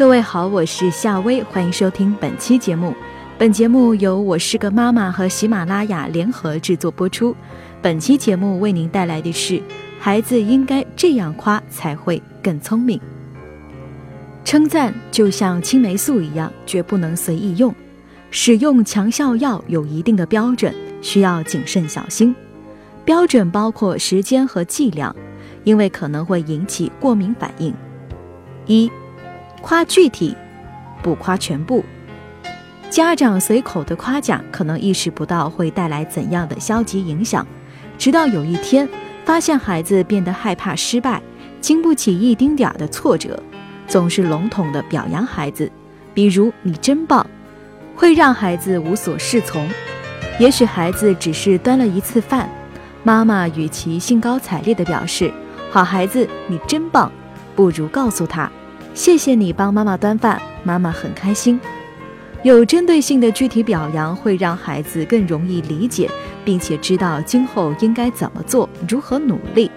各位好，我是夏薇，欢迎收听本期节目。本节目由我是个妈妈和喜马拉雅联合制作播出。本期节目为您带来的是：孩子应该这样夸才会更聪明。称赞就像青霉素一样，绝不能随意用。使用强效药有一定的标准，需要谨慎小心。标准包括时间和剂量，因为可能会引起过敏反应。一夸具体，不夸全部。家长随口的夸奖，可能意识不到会带来怎样的消极影响。直到有一天，发现孩子变得害怕失败，经不起一丁点儿的挫折，总是笼统的表扬孩子，比如“你真棒”，会让孩子无所适从。也许孩子只是端了一次饭，妈妈与其兴高采烈地表示“好孩子，你真棒”，不如告诉他。谢谢你帮妈妈端饭，妈妈很开心。有针对性的具体表扬会让孩子更容易理解，并且知道今后应该怎么做，如何努力。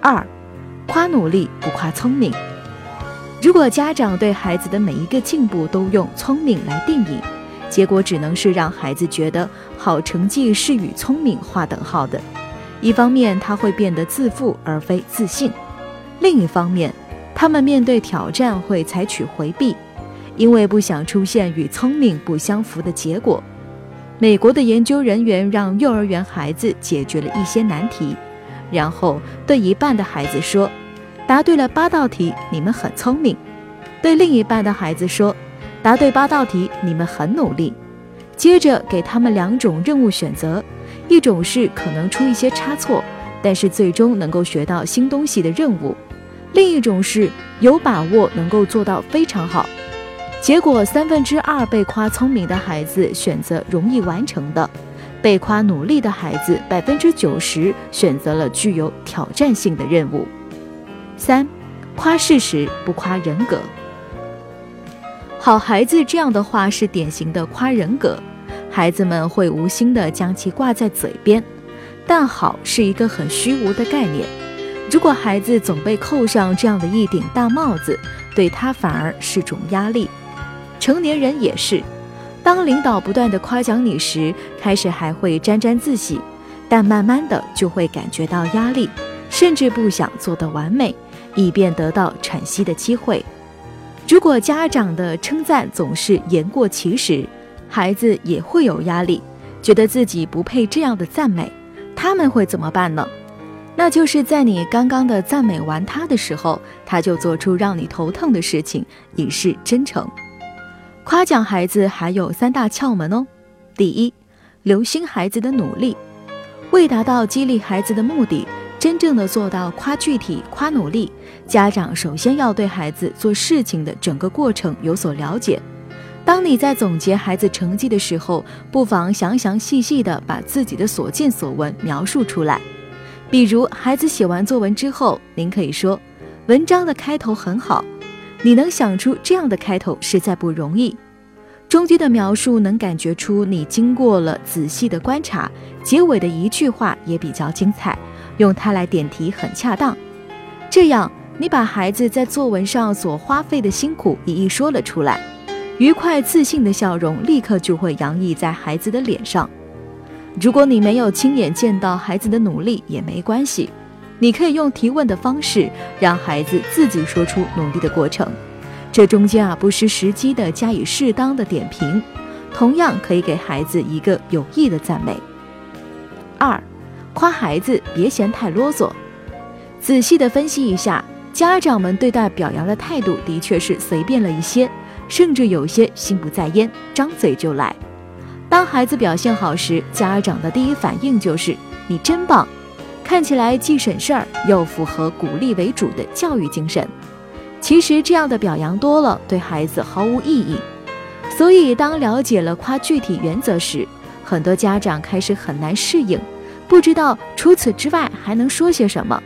二，夸努力不夸聪明。如果家长对孩子的每一个进步都用聪明来定义，结果只能是让孩子觉得好成绩是与聪明划等号的。一方面他会变得自负而非自信，另一方面。他们面对挑战会采取回避，因为不想出现与聪明不相符的结果。美国的研究人员让幼儿园孩子解决了一些难题，然后对一半的孩子说：“答对了八道题，你们很聪明。”对另一半的孩子说：“答对八道题，你们很努力。”接着给他们两种任务选择，一种是可能出一些差错，但是最终能够学到新东西的任务。另一种是有把握能够做到非常好，结果三分之二被夸聪明的孩子选择容易完成的，被夸努力的孩子百分之九十选择了具有挑战性的任务。三，夸事实不夸人格。好孩子这样的话是典型的夸人格，孩子们会无心的将其挂在嘴边，但好是一个很虚无的概念。如果孩子总被扣上这样的一顶大帽子，对他反而是种压力。成年人也是，当领导不断的夸奖你时，开始还会沾沾自喜，但慢慢的就会感觉到压力，甚至不想做得完美，以便得到喘息的机会。如果家长的称赞总是言过其实，孩子也会有压力，觉得自己不配这样的赞美。他们会怎么办呢？那就是在你刚刚的赞美完他的时候，他就做出让你头疼的事情，以示真诚。夸奖孩子还有三大窍门哦。第一，留心孩子的努力。为达到激励孩子的目的，真正的做到夸具体、夸努力，家长首先要对孩子做事情的整个过程有所了解。当你在总结孩子成绩的时候，不妨详详细细的把自己的所见所闻描述出来。比如，孩子写完作文之后，您可以说：“文章的开头很好，你能想出这样的开头实在不容易。”中间的描述能感觉出你经过了仔细的观察，结尾的一句话也比较精彩，用它来点题很恰当。这样，你把孩子在作文上所花费的辛苦一一说了出来，愉快自信的笑容立刻就会洋溢在孩子的脸上。如果你没有亲眼见到孩子的努力也没关系，你可以用提问的方式让孩子自己说出努力的过程。这中间啊不失时机的加以适当的点评，同样可以给孩子一个有益的赞美。二，夸孩子别嫌太啰嗦。仔细的分析一下，家长们对待表扬的态度的确是随便了一些，甚至有些心不在焉，张嘴就来。当孩子表现好时，家长的第一反应就是“你真棒”，看起来既省事儿又符合鼓励为主的教育精神。其实这样的表扬多了，对孩子毫无意义。所以，当了解了夸具体原则时，很多家长开始很难适应，不知道除此之外还能说些什么。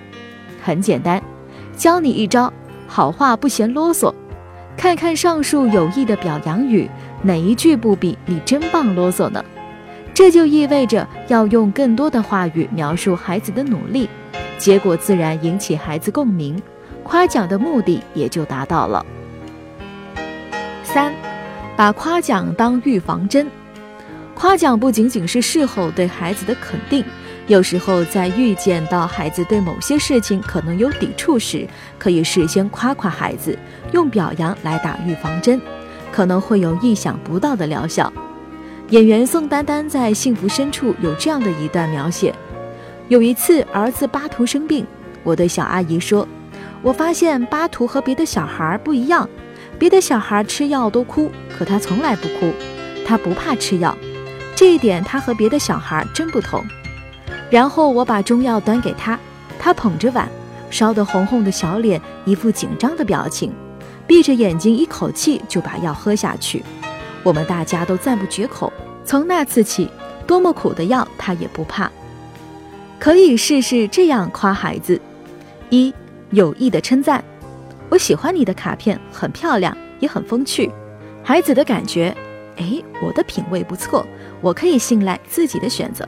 很简单，教你一招：好话不嫌啰嗦。看看上述有益的表扬语。哪一句不比你真棒啰嗦呢？这就意味着要用更多的话语描述孩子的努力，结果自然引起孩子共鸣，夸奖的目的也就达到了。三，把夸奖当预防针。夸奖不仅仅是事后对孩子的肯定，有时候在预见到孩子对某些事情可能有抵触时，可以事先夸夸孩子，用表扬来打预防针，可能会有意想不到的疗效。演员宋丹丹在《幸福深处》有这样的一段描写：有一次，儿子巴图生病，我对小阿姨说：“我发现巴图和别的小孩不一样。”别的小孩吃药都哭，可他从来不哭，他不怕吃药，这一点他和别的小孩真不同。然后我把中药端给他，他捧着碗，烧得红红的小脸，一副紧张的表情，闭着眼睛一口气就把药喝下去。我们大家都赞不绝口。从那次起，多么苦的药他也不怕。可以试试这样夸孩子：一有意的称赞。我喜欢你的卡片，很漂亮，也很风趣。孩子的感觉，哎，我的品味不错，我可以信赖自己的选择。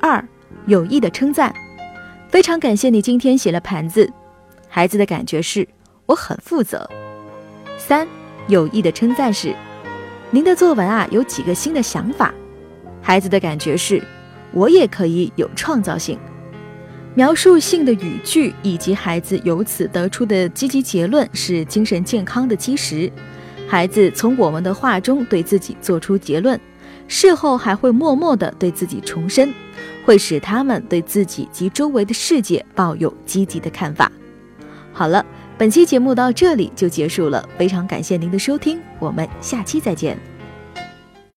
二，有意的称赞，非常感谢你今天洗了盘子。孩子的感觉是，我很负责。三，有意的称赞是，您的作文啊有几个新的想法。孩子的感觉是，我也可以有创造性。描述性的语句以及孩子由此得出的积极结论是精神健康的基石。孩子从我们的话中对自己做出结论，事后还会默默地对自己重申，会使他们对自己及周围的世界抱有积极的看法。好了，本期节目到这里就结束了，非常感谢您的收听，我们下期再见。